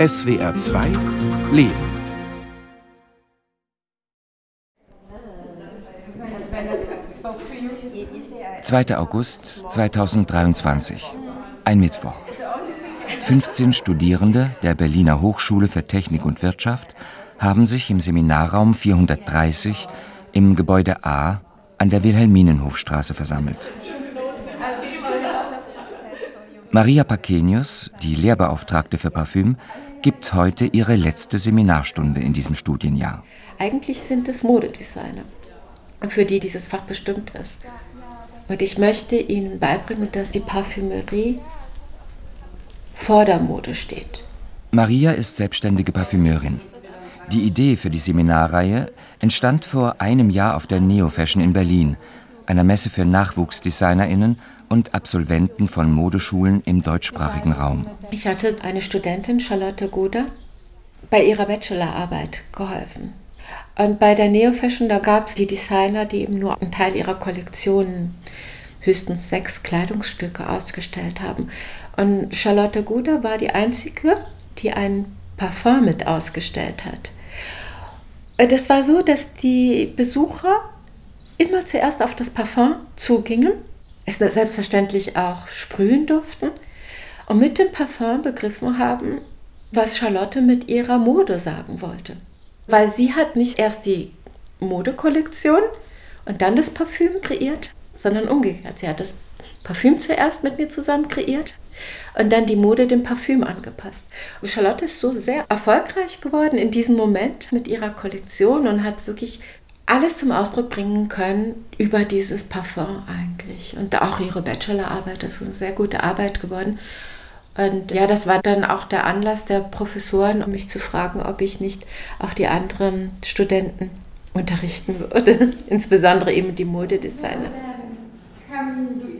SWR 2 Leben. Zweiter August 2023, ein Mittwoch. 15 Studierende der Berliner Hochschule für Technik und Wirtschaft haben sich im Seminarraum 430 im Gebäude A an der Wilhelminenhofstraße versammelt. Maria Pacenius, die Lehrbeauftragte für Parfüm, gibt heute ihre letzte Seminarstunde in diesem Studienjahr. Eigentlich sind es Modedesigner, für die dieses Fach bestimmt ist. Und ich möchte ihnen beibringen, dass die Parfümerie vor der Mode steht. Maria ist selbstständige Parfümeurin. Die Idee für die Seminarreihe entstand vor einem Jahr auf der Neo Fashion in Berlin, einer Messe für NachwuchsdesignerInnen und Absolventen von Modeschulen im deutschsprachigen Raum. Ich hatte eine Studentin, Charlotte Goder, bei ihrer Bachelorarbeit geholfen. Und bei der Neo Fashion, da gab es die Designer, die eben nur einen Teil ihrer Kollektionen, höchstens sechs Kleidungsstücke ausgestellt haben. Und Charlotte Goder war die einzige, die ein Parfum mit ausgestellt hat. Das war so, dass die Besucher immer zuerst auf das Parfum zugingen es selbstverständlich auch sprühen durften und mit dem Parfum begriffen haben, was Charlotte mit ihrer Mode sagen wollte. Weil sie hat nicht erst die Modekollektion und dann das Parfüm kreiert, sondern umgekehrt. Sie hat das Parfüm zuerst mit mir zusammen kreiert und dann die Mode dem Parfüm angepasst. Und Charlotte ist so sehr erfolgreich geworden in diesem Moment mit ihrer Kollektion und hat wirklich alles zum Ausdruck bringen können über dieses Parfum eigentlich. Und auch ihre Bachelorarbeit ist eine sehr gute Arbeit geworden. Und ja, das war dann auch der Anlass der Professoren, um mich zu fragen, ob ich nicht auch die anderen Studenten unterrichten würde, insbesondere eben die Modedesigner.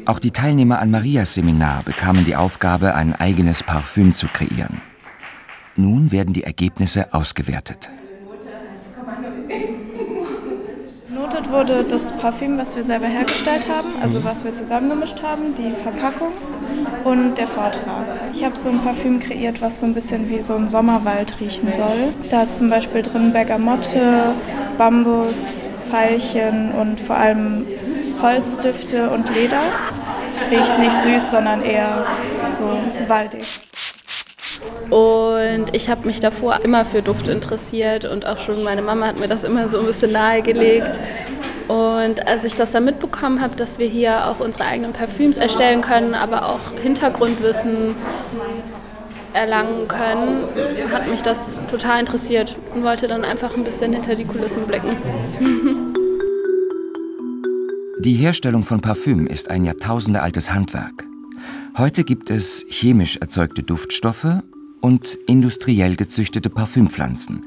Auch die Teilnehmer an Marias Seminar bekamen die Aufgabe, ein eigenes Parfüm zu kreieren. Nun werden die Ergebnisse ausgewertet. Benotet wurde das Parfüm, was wir selber hergestellt haben, also was wir zusammengemischt haben, die Verpackung und der Vortrag. Ich habe so ein Parfüm kreiert, was so ein bisschen wie so ein Sommerwald riechen soll. Da ist zum Beispiel drin Bergamotte, Bambus, Veilchen und vor allem Holzdüfte und Leder. Es riecht nicht süß, sondern eher so waldig. Und ich habe mich davor immer für Duft interessiert und auch schon meine Mama hat mir das immer so ein bisschen nahegelegt. Und als ich das dann mitbekommen habe, dass wir hier auch unsere eigenen Parfüms erstellen können, aber auch Hintergrundwissen erlangen können, hat mich das total interessiert und wollte dann einfach ein bisschen hinter die Kulissen blicken. Die Herstellung von Parfüm ist ein jahrtausendealtes Handwerk. Heute gibt es chemisch erzeugte Duftstoffe und industriell gezüchtete Parfümpflanzen.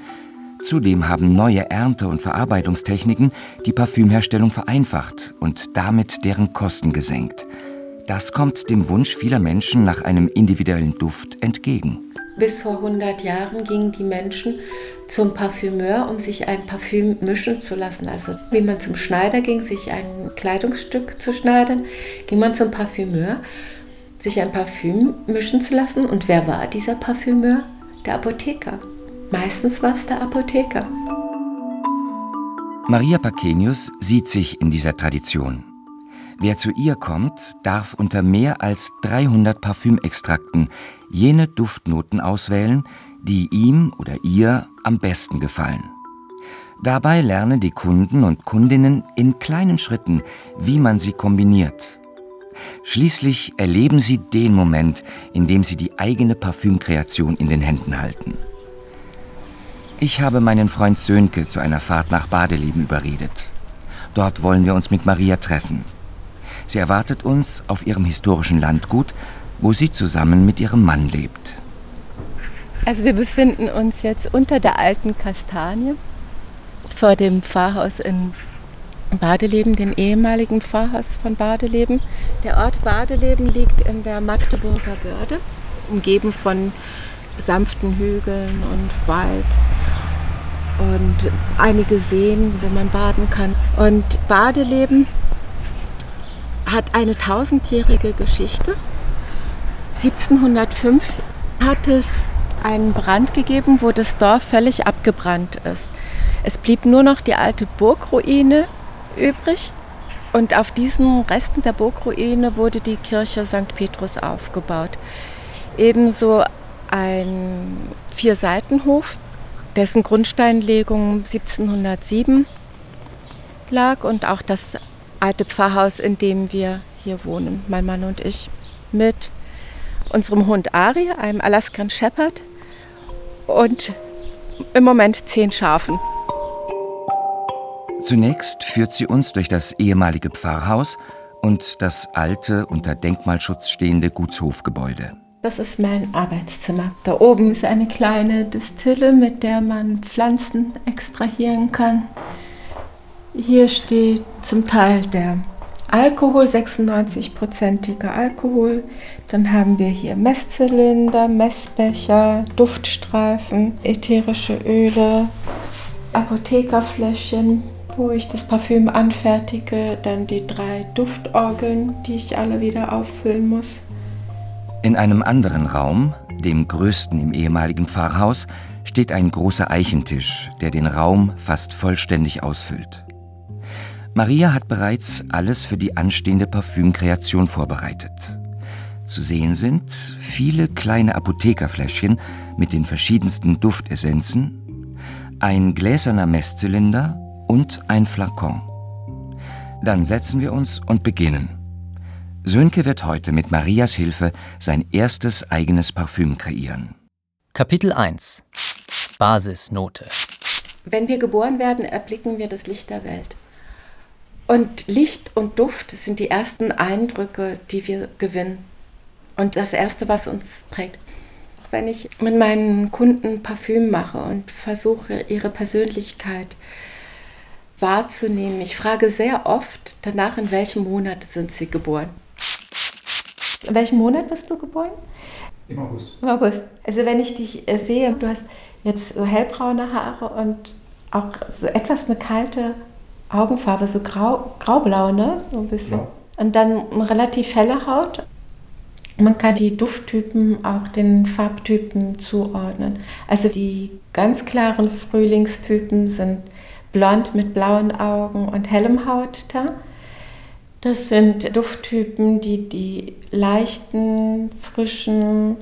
Zudem haben neue Ernte- und Verarbeitungstechniken die Parfümherstellung vereinfacht und damit deren Kosten gesenkt. Das kommt dem Wunsch vieler Menschen nach einem individuellen Duft entgegen. Bis vor 100 Jahren gingen die Menschen zum Parfümeur, um sich ein Parfüm mischen zu lassen. Also wie man zum Schneider ging, sich ein Kleidungsstück zu schneiden, ging man zum Parfümeur sich ein Parfüm mischen zu lassen. Und wer war dieser Parfümeur? Der Apotheker. Meistens war es der Apotheker. Maria Pacenius sieht sich in dieser Tradition. Wer zu ihr kommt, darf unter mehr als 300 Parfümextrakten jene Duftnoten auswählen, die ihm oder ihr am besten gefallen. Dabei lernen die Kunden und Kundinnen in kleinen Schritten, wie man sie kombiniert Schließlich erleben sie den Moment, in dem sie die eigene Parfümkreation in den Händen halten. Ich habe meinen Freund Sönke zu einer Fahrt nach Badeleben überredet. Dort wollen wir uns mit Maria treffen. Sie erwartet uns auf ihrem historischen Landgut, wo sie zusammen mit ihrem Mann lebt. Also wir befinden uns jetzt unter der alten Kastanie vor dem Pfarrhaus in Badeleben, dem ehemaligen Pfarrhaus von Badeleben. Der Ort Badeleben liegt in der Magdeburger Börde, umgeben von sanften Hügeln und Wald und einige Seen, wo man baden kann. Und Badeleben hat eine tausendjährige Geschichte. 1705 hat es einen Brand gegeben, wo das Dorf völlig abgebrannt ist. Es blieb nur noch die alte Burgruine übrig und auf diesen Resten der Burgruine wurde die Kirche St. Petrus aufgebaut. Ebenso ein Vierseitenhof, dessen Grundsteinlegung 1707 lag und auch das alte Pfarrhaus, in dem wir hier wohnen, mein Mann und ich, mit unserem Hund Ari, einem Alaskan Shepherd und im Moment zehn Schafen. Zunächst führt sie uns durch das ehemalige Pfarrhaus und das alte, unter Denkmalschutz stehende Gutshofgebäude. Das ist mein Arbeitszimmer. Da oben ist eine kleine Distille, mit der man Pflanzen extrahieren kann. Hier steht zum Teil der Alkohol, 96-prozentiger Alkohol. Dann haben wir hier Messzylinder, Messbecher, Duftstreifen, ätherische Öle, Apothekerfläschchen, wo ich das Parfüm anfertige. Dann die drei Duftorgeln, die ich alle wieder auffüllen muss. In einem anderen Raum, dem größten im ehemaligen Pfarrhaus, steht ein großer Eichentisch, der den Raum fast vollständig ausfüllt. Maria hat bereits alles für die anstehende Parfümkreation vorbereitet. Zu sehen sind viele kleine Apothekerfläschchen mit den verschiedensten Duftessenzen, ein gläserner Messzylinder und ein Flakon. Dann setzen wir uns und beginnen. Sönke wird heute mit Marias Hilfe sein erstes eigenes Parfüm kreieren. Kapitel 1 Basisnote Wenn wir geboren werden, erblicken wir das Licht der Welt. Und Licht und Duft sind die ersten Eindrücke, die wir gewinnen. Und das Erste, was uns prägt. Auch wenn ich mit meinen Kunden Parfüm mache und versuche, ihre Persönlichkeit wahrzunehmen, ich frage sehr oft danach, in welchem Monat sind sie geboren. In welchem Monat bist du geboren? Im August. Im August. Also wenn ich dich äh, sehe, du hast jetzt so hellbraune Haare und auch so etwas eine kalte Augenfarbe, so grau, graublau, ne? So ein bisschen. Ja. Und dann eine relativ helle Haut. Man kann die Dufttypen auch den Farbtypen zuordnen. Also die ganz klaren Frühlingstypen sind blond mit blauen Augen und hellem Hautton. Das sind Dufttypen, die die leichten, frischen,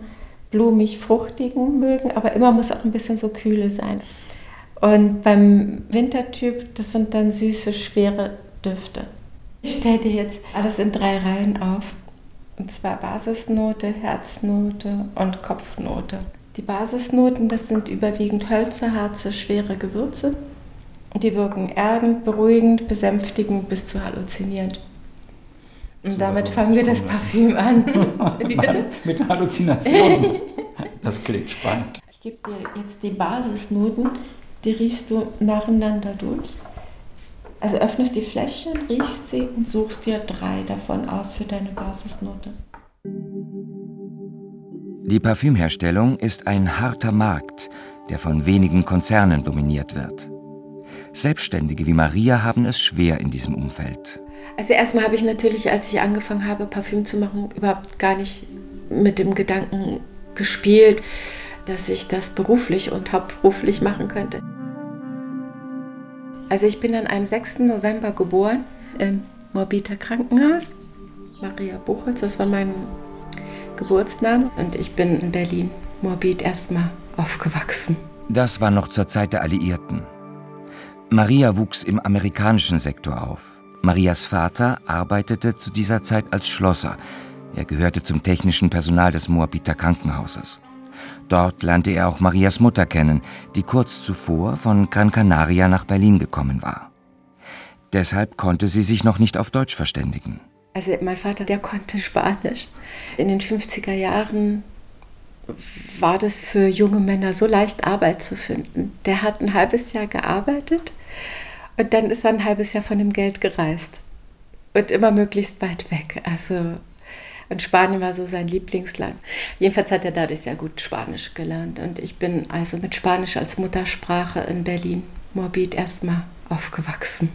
blumig-fruchtigen mögen, aber immer muss auch ein bisschen so kühle sein. Und beim Wintertyp, das sind dann süße, schwere Düfte. Ich stelle dir jetzt alles in drei Reihen auf. Und zwar Basisnote, Herznote und Kopfnote. Die Basisnoten, das sind überwiegend Hölzer, Harze, schwere Gewürze. Die wirken erdend, beruhigend, besänftigend bis zu halluzinierend. Und So, damit also, fangen wir das Parfüm an. Wie bitte? Mit Halluzinationen. Das klingt spannend. Ich gebe dir jetzt die Basisnoten, die riechst du nacheinander durch. Also öffnest die Fläschchen, riechst sie und suchst dir drei davon aus für deine Basisnote. Die Parfümherstellung ist ein harter Markt, der von wenigen Konzernen dominiert wird. Selbstständige wie Maria haben es schwer in diesem Umfeld. Also erstmal habe ich natürlich, als ich angefangen habe, Parfüm zu machen, überhaupt gar nicht mit dem Gedanken gespielt, dass ich das beruflich und hauptberuflich machen könnte. Also ich bin an einem 6. November geboren im Morbiter Krankenhaus. Maria Buchholz, das war mein Geburtsname. Und ich bin in Berlin, Morbid, erstmal aufgewachsen. Das war noch zur Zeit der Alliierten. Maria wuchs im amerikanischen Sektor auf. Marias Vater arbeitete zu dieser Zeit als Schlosser. Er gehörte zum technischen Personal des Moabiter Krankenhauses. Dort lernte er auch Marias Mutter kennen, die kurz zuvor von Gran Canaria nach Berlin gekommen war. Deshalb konnte sie sich noch nicht auf Deutsch verständigen. Also mein Vater, der konnte Spanisch. In den 50er Jahren war das für junge Männer so leicht, Arbeit zu finden. Der hat ein halbes Jahr gearbeitet und dann ist er ein halbes Jahr von dem Geld gereist. Und immer möglichst weit weg. Also, und Spanien war so sein Lieblingsland. Jedenfalls hat er dadurch sehr gut Spanisch gelernt. Und ich bin also mit Spanisch als Muttersprache in Berlin, Morbid, erstmal aufgewachsen.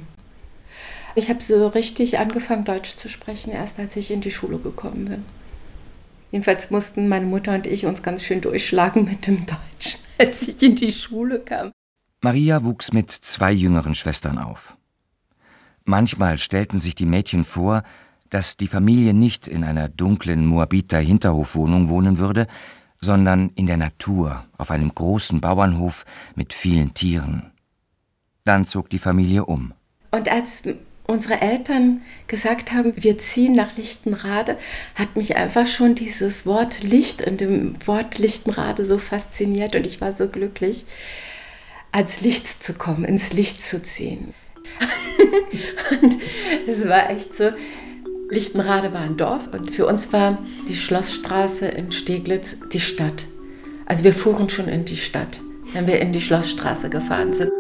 Ich habe so richtig angefangen, Deutsch zu sprechen, erst als ich in die Schule gekommen bin. Jedenfalls mussten meine Mutter und ich uns ganz schön durchschlagen mit dem Deutschen, als ich in die Schule kam. Maria wuchs mit zwei jüngeren Schwestern auf. Manchmal stellten sich die Mädchen vor, dass die Familie nicht in einer dunklen Moabiter Hinterhofwohnung wohnen würde, sondern in der Natur, auf einem großen Bauernhof mit vielen Tieren. Dann zog die Familie um. Und als unsere Eltern gesagt haben, wir ziehen nach Lichtenrade, hat mich einfach schon dieses Wort Licht in dem Wort Lichtenrade so fasziniert und ich war so glücklich, als Licht zu kommen, ins Licht zu ziehen. und es war echt so, Lichtenrade war ein Dorf und für uns war die Schlossstraße in Steglitz die Stadt. Also wir fuhren schon in die Stadt, wenn wir in die Schlossstraße gefahren sind.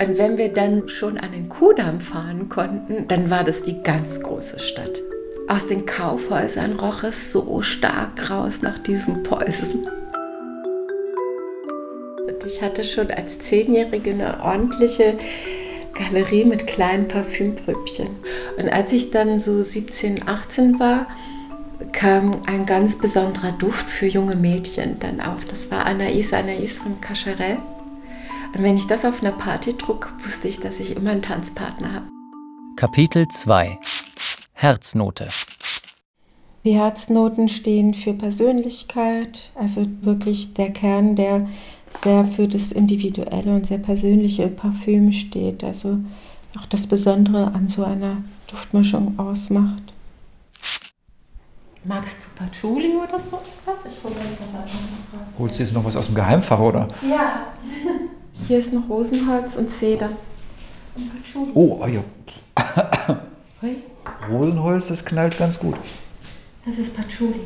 Und wenn wir dann schon an den Kudamm fahren konnten, dann war das die ganz große Stadt. Aus den Kaufhäusern roch es so stark raus nach diesen Päusen. Ich hatte schon als Zehnjährige eine ordentliche Galerie mit kleinen Parfümprübchen. Und als ich dann so 17, 18 war, kam ein ganz besonderer Duft für junge Mädchen dann auf. Das war Anaïs, Anaïs von Cacharel. Und wenn ich das auf einer Party trug, wusste ich, dass ich immer einen Tanzpartner habe. Kapitel 2 Herznote Die Herznoten stehen für Persönlichkeit, also wirklich der Kern, der sehr für das Individuelle und sehr persönliche Parfüm steht. Also auch das Besondere an so einer Duftmischung ausmacht. Magst du Patchouli oder so etwas? Ich hole jetzt noch was raus. Holst du jetzt noch was aus dem Geheimfach, oder? Ja. Hier ist noch Rosenholz und Zeder. Und Patchouli. Oh, oh ja. Rosenholz, das knallt ganz gut. das ist Patchouli.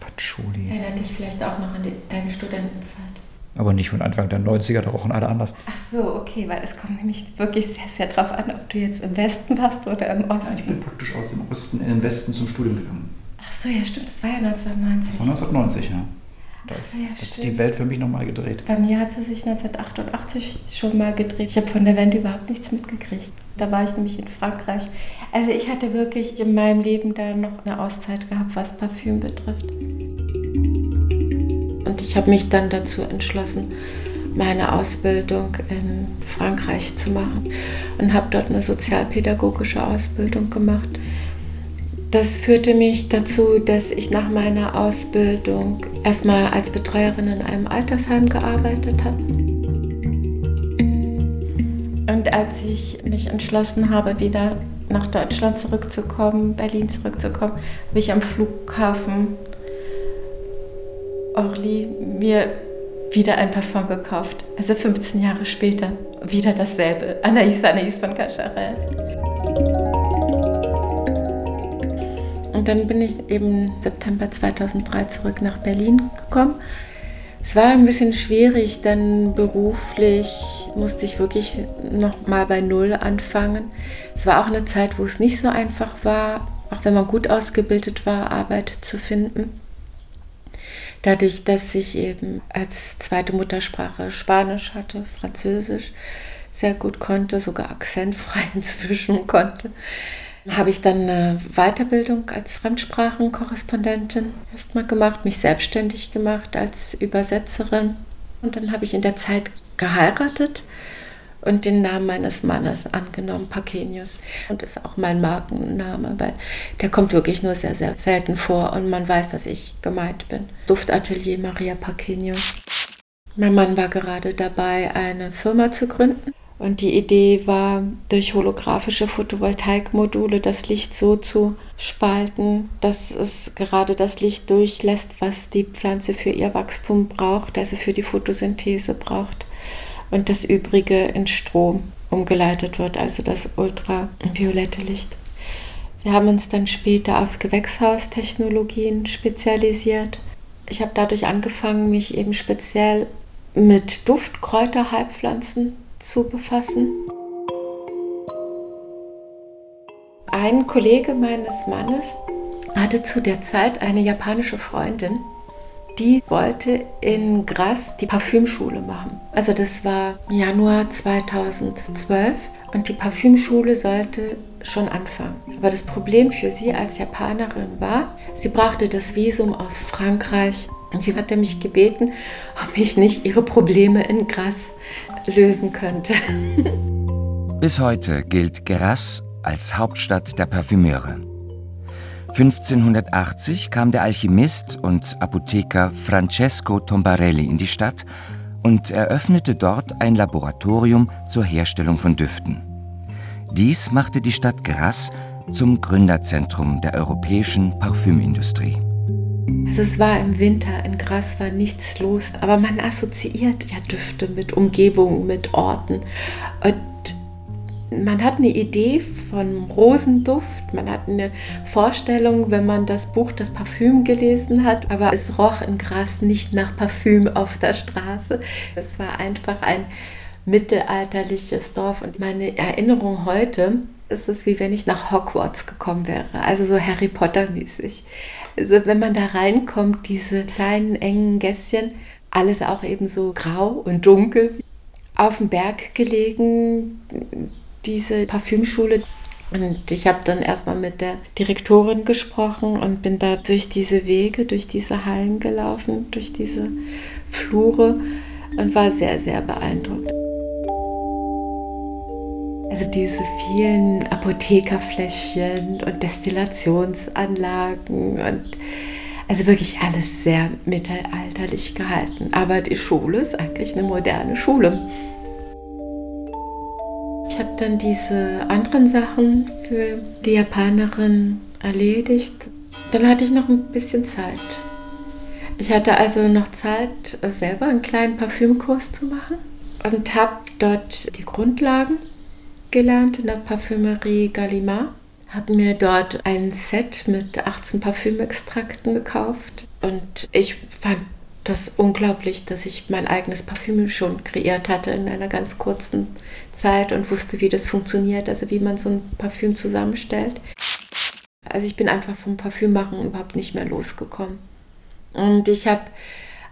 Patchouli. Erinnert dich vielleicht auch noch an die, deine Studentenzeit. Aber nicht von Anfang der 90er, da rochen alle anders. Ach so, okay, weil es kommt nämlich wirklich sehr, sehr drauf an, ob du jetzt im Westen warst oder im Ich Osten. bin praktisch aus dem Osten in den Westen zum Studium gegangen. Ach so, ja, stimmt, das war ja Das 1990. war 1990, ja. Da ist, ja, hat sich die Welt für mich nochmal gedreht. Bei mir hat sie sich 1988 schon mal gedreht. Ich habe von der Wende überhaupt nichts mitgekriegt. Da war ich nämlich in Frankreich. Also ich hatte wirklich in meinem Leben da noch eine Auszeit gehabt, was Parfüm betrifft. Ich habe mich dann dazu entschlossen, meine Ausbildung in Frankreich zu machen und habe dort eine sozialpädagogische Ausbildung gemacht. Das führte mich dazu, dass ich nach meiner Ausbildung erstmal als Betreuerin in einem Altersheim gearbeitet habe. Und als ich mich entschlossen habe, wieder nach Deutschland zurückzukommen, Berlin zurückzukommen, habe ich am Flughafen Orly mir wieder ein Parfum gekauft. Also 15 Jahre später wieder dasselbe. Anaïs Anaïs von Cacharel. Und dann bin ich eben September 2003 zurück nach Berlin gekommen. Es war ein bisschen schwierig, denn beruflich musste ich wirklich noch mal bei Null anfangen. Es war auch eine Zeit, wo es nicht so einfach war, auch wenn man gut ausgebildet war, Arbeit zu finden. Dadurch, dass ich eben als zweite Muttersprache Spanisch hatte, Französisch sehr gut konnte, sogar akzentfrei inzwischen konnte, habe ich dann eine Weiterbildung als Fremdsprachenkorrespondentin erstmal gemacht, mich selbstständig gemacht als Übersetzerin. Und dann habe ich in der Zeit geheiratet und den Namen meines Mannes angenommen, Pakenius. Und ist auch mein Markenname, weil der kommt wirklich nur sehr, sehr selten vor und man weiß, dass ich gemeint bin. Duftatelier Maria Pakenius. Mein Mann war gerade dabei, eine Firma zu gründen. Und die Idee war, durch holographische Photovoltaikmodule das Licht so zu spalten, dass es gerade das Licht durchlässt, was die Pflanze für ihr Wachstum braucht, also für die Photosynthese braucht. Und das Übrige in Strom umgeleitet wird, also das ultraviolette Licht. Wir haben uns dann später auf Gewächshaustechnologien spezialisiert. Ich habe dadurch angefangen, mich eben speziell mit Duftkräuter, Heilpflanzen zu befassen. Ein Kollege meines Mannes hatte zu der Zeit eine japanische Freundin, die wollte in Grasse die Parfümschule machen. Also das war Januar 2012 und die Parfümschule sollte schon anfangen. Aber das Problem für sie als Japanerin war, sie brauchte das Visum aus Frankreich und sie hatte mich gebeten, ob ich nicht ihre Probleme in Grasse lösen könnte. Bis heute gilt Grasse als Hauptstadt der Parfümeure. 1580 kam der Alchemist und Apotheker Francesco Tombarelli in die Stadt und eröffnete dort ein Laboratorium zur Herstellung von Düften. Dies machte die Stadt Grasse zum Gründerzentrum der europäischen Parfümindustrie. Also es war im Winter, in Grasse war nichts los, aber man assoziiert ja Düfte mit Umgebungen, mit Orten. Man hat eine Idee von Rosenduft, man hat eine Vorstellung, wenn man das Buch Das Parfüm gelesen hat, aber es roch in Gras nicht nach Parfüm auf der Straße. Es war einfach ein mittelalterliches Dorf und meine Erinnerung heute ist es, wie wenn ich nach Hogwarts gekommen wäre, also so Harry Potter mäßig. Also wenn man da reinkommt, diese kleinen engen Gässchen, alles auch eben so grau und dunkel, auf dem Berg gelegen, diese Parfümschule. Und ich habe dann erstmal mit der Direktorin gesprochen und bin da durch diese Wege, durch diese Hallen gelaufen, durch diese Flure und war sehr, sehr beeindruckt. Also diese vielen Apothekerfläschchen und Destillationsanlagen und also wirklich alles sehr mittelalterlich gehalten. Aber die Schule ist eigentlich eine moderne Schule. Ich habe dann diese anderen Sachen für die Japanerin erledigt. Dann hatte ich noch ein bisschen Zeit. Ich hatte also noch Zeit, selber einen kleinen Parfümkurs zu machen und habe dort die Grundlagen gelernt in der Parfümerie Gallimard. Habe mir dort ein Set mit 18 Parfümextrakten gekauft und ich fand das ist unglaublich, dass ich mein eigenes Parfüm schon kreiert hatte in einer ganz kurzen Zeit und wusste, wie das funktioniert, also wie man so ein Parfüm zusammenstellt. Also ich bin einfach vom Parfümmachen überhaupt nicht mehr losgekommen. Und ich habe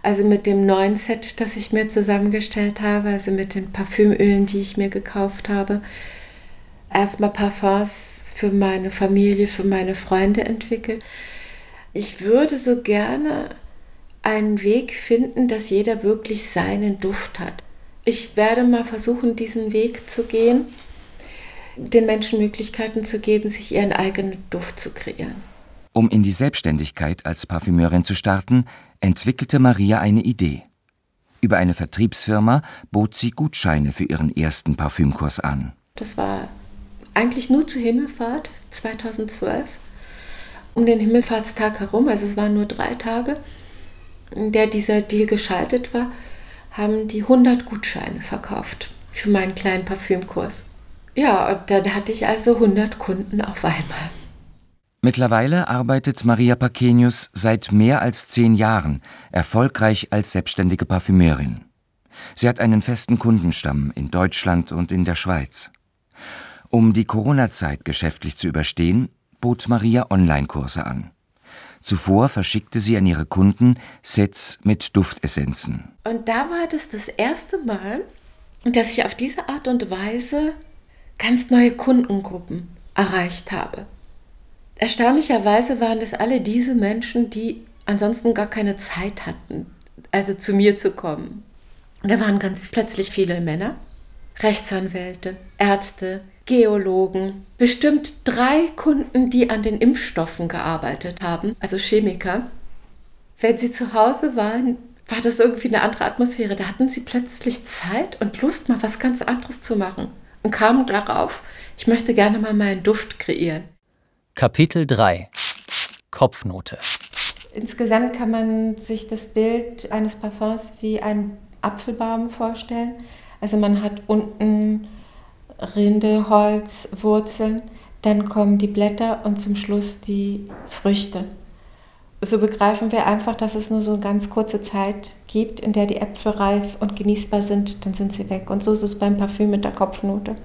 also mit dem neuen Set, das ich mir zusammengestellt habe, also mit den Parfümölen, die ich mir gekauft habe, erstmal Parfums für meine Familie, für meine Freunde entwickelt. Ich würde so gerne einen Weg finden, dass jeder wirklich seinen Duft hat. Ich werde mal versuchen, diesen Weg zu gehen, den Menschen Möglichkeiten zu geben, sich ihren eigenen Duft zu kreieren. Um in die Selbstständigkeit als Parfümeurin zu starten, entwickelte Maria eine Idee. Über eine Vertriebsfirma bot sie Gutscheine für ihren ersten Parfümkurs an. Das war eigentlich nur zur Himmelfahrt 2012, um den Himmelfahrtstag herum, also es waren nur drei Tage in der dieser Deal geschaltet war, haben die 100 Gutscheine verkauft für meinen kleinen Parfümkurs. Ja, und dann hatte ich also 100 Kunden auf einmal. Mittlerweile arbeitet Maria Pacenius seit mehr als zehn Jahren erfolgreich als selbstständige Parfümeurin. Sie hat einen festen Kundenstamm in Deutschland und in der Schweiz. Um die Corona-Zeit geschäftlich zu überstehen, bot Maria Online-Kurse an. Zuvor verschickte sie an ihre Kunden Sets mit Duftessenzen. Und da war das das erste Mal, dass ich auf diese Art und Weise ganz neue Kundengruppen erreicht habe. Erstaunlicherweise waren das alle diese Menschen, die ansonsten gar keine Zeit hatten, also zu mir zu kommen. Und da waren ganz plötzlich viele Männer, Rechtsanwälte, Ärzte, Geologen, bestimmt drei Kunden, die an den Impfstoffen gearbeitet haben, also Chemiker. Wenn sie zu Hause waren, war das irgendwie eine andere Atmosphäre. Da hatten sie plötzlich Zeit und Lust, mal was ganz anderes zu machen und kamen darauf, ich möchte gerne mal meinen Duft kreieren. Kapitel 3 Kopfnote Insgesamt kann man sich das Bild eines Parfums wie ein Apfelbaum vorstellen. Also man hat unten Rinde, Holz, Wurzeln, dann kommen die Blätter und zum Schluss die Früchte. So begreifen wir einfach, dass es nur so eine ganz kurze Zeit gibt, in der die Äpfel reif und genießbar sind, dann sind sie weg. Und so ist es beim Parfüm mit der Kopfnote.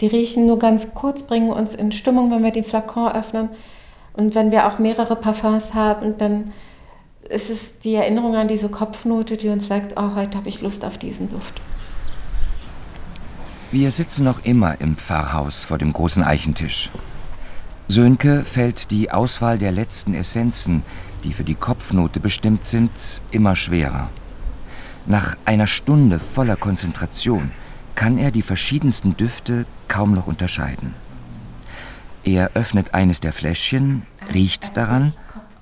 Die riechen nur ganz kurz, bringen uns in Stimmung, wenn wir den Flakon öffnen. Und wenn wir auch mehrere Parfums haben, dann ist es die Erinnerung an diese Kopfnote, die uns sagt, oh, heute habe ich Lust auf diesen Duft. Wir sitzen noch immer im Pfarrhaus vor dem großen Eichentisch. Sönke fällt die Auswahl der letzten Essenzen, die für die Kopfnote bestimmt sind, immer schwerer. Nach einer Stunde voller Konzentration kann er die verschiedensten Düfte kaum noch unterscheiden. Er öffnet eines der Fläschchen, riecht daran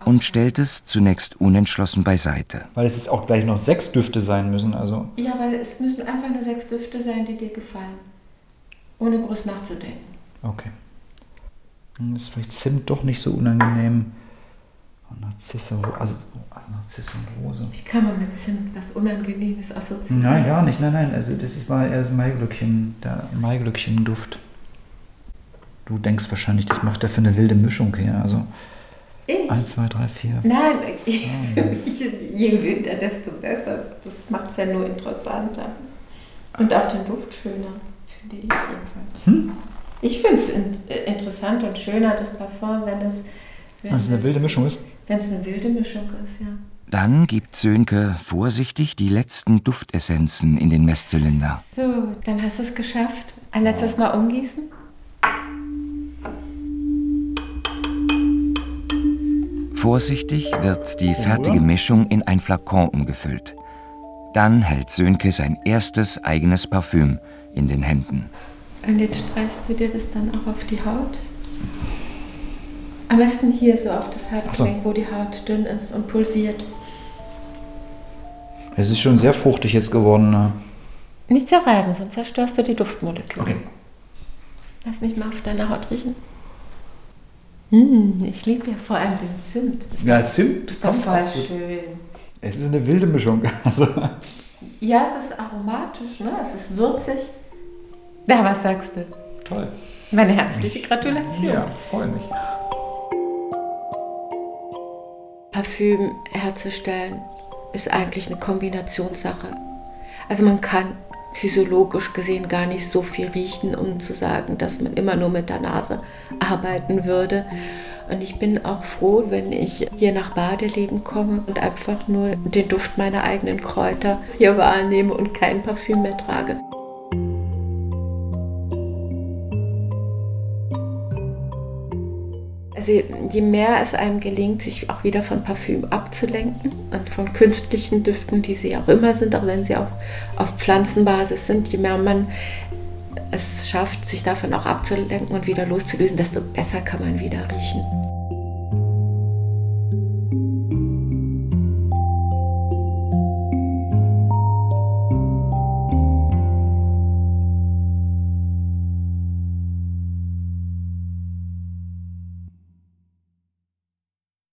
und stellt es zunächst unentschlossen beiseite. Weil es jetzt auch gleich noch sechs Düfte sein müssen. Also Ja, weil es müssen einfach nur sechs Düfte sein, die dir gefallen. Ohne groß nachzudenken. Okay. Dann ist vielleicht Zimt doch nicht so unangenehm. Narzisse, also Narzisse und Rose. Wie kann man mit Zimt was Unangenehmes assoziieren? Nein, gar nicht. Nein, nein. Also das ist mal eher das Maiglöckchen, der Maiglöckchen-Duft. Du denkst wahrscheinlich, das macht er für eine wilde Mischung her. Also Ich? 1, 2, 3, 4. Nein, ich, ich, je wilder, desto besser. Das macht es ja nur interessanter. Und auch den Duft schöner, finde ich jedenfalls. Hm? Ich finde es in, äh, interessant und schöner, das Parfum, wenn es, wenn Weil es eine wilde Mischung ist. Wenn es eine wilde Mischung ist, ja. Dann gibt Sönke vorsichtig die letzten Duftessenzen in den Messzylinder. So, dann hast du es geschafft. Ein letztes Mal umgießen. Vorsichtig wird die fertige Mischung in ein Flakon umgefüllt. Dann hält Sönke sein erstes eigenes Parfüm in den Händen. Und jetzt streichst du dir das dann auch auf die Haut. Am besten hier so auf das so. Handgelenk, wo die Haut dünn ist und pulsiert. Es ist schon sehr fruchtig jetzt geworden. ne? Nicht zerreiben, sonst zerstörst du die Duftmoleküle. Okay. Lass mich mal auf deine Haut riechen. Hm, ich liebe ja vor allem den Zimt. Ist Ja, Zimt ist doch voll schön. Es ist eine wilde Mischung. Also, Ja, es ist aromatisch, ne? es ist würzig. Na, was sagst du? toll. Meine herzliche Gratulation. Ja, freue mich. Parfüm herzustellen ist eigentlich eine Kombinationssache. Also man kann physiologisch gesehen gar nicht so viel riechen, um zu sagen, dass man immer nur mit der Nase arbeiten würde. Und ich bin auch froh, wenn ich hier nach Badeleben komme und einfach nur den Duft meiner eigenen Kräuter hier wahrnehme und kein Parfüm mehr trage. Also je mehr es einem gelingt, sich auch wieder von Parfüm abzulenken und von künstlichen Düften, die sie auch immer sind, auch wenn sie auch auf Pflanzenbasis sind, je mehr man es schafft, sich davon auch abzulenken und wieder loszulösen, desto besser kann man wieder riechen.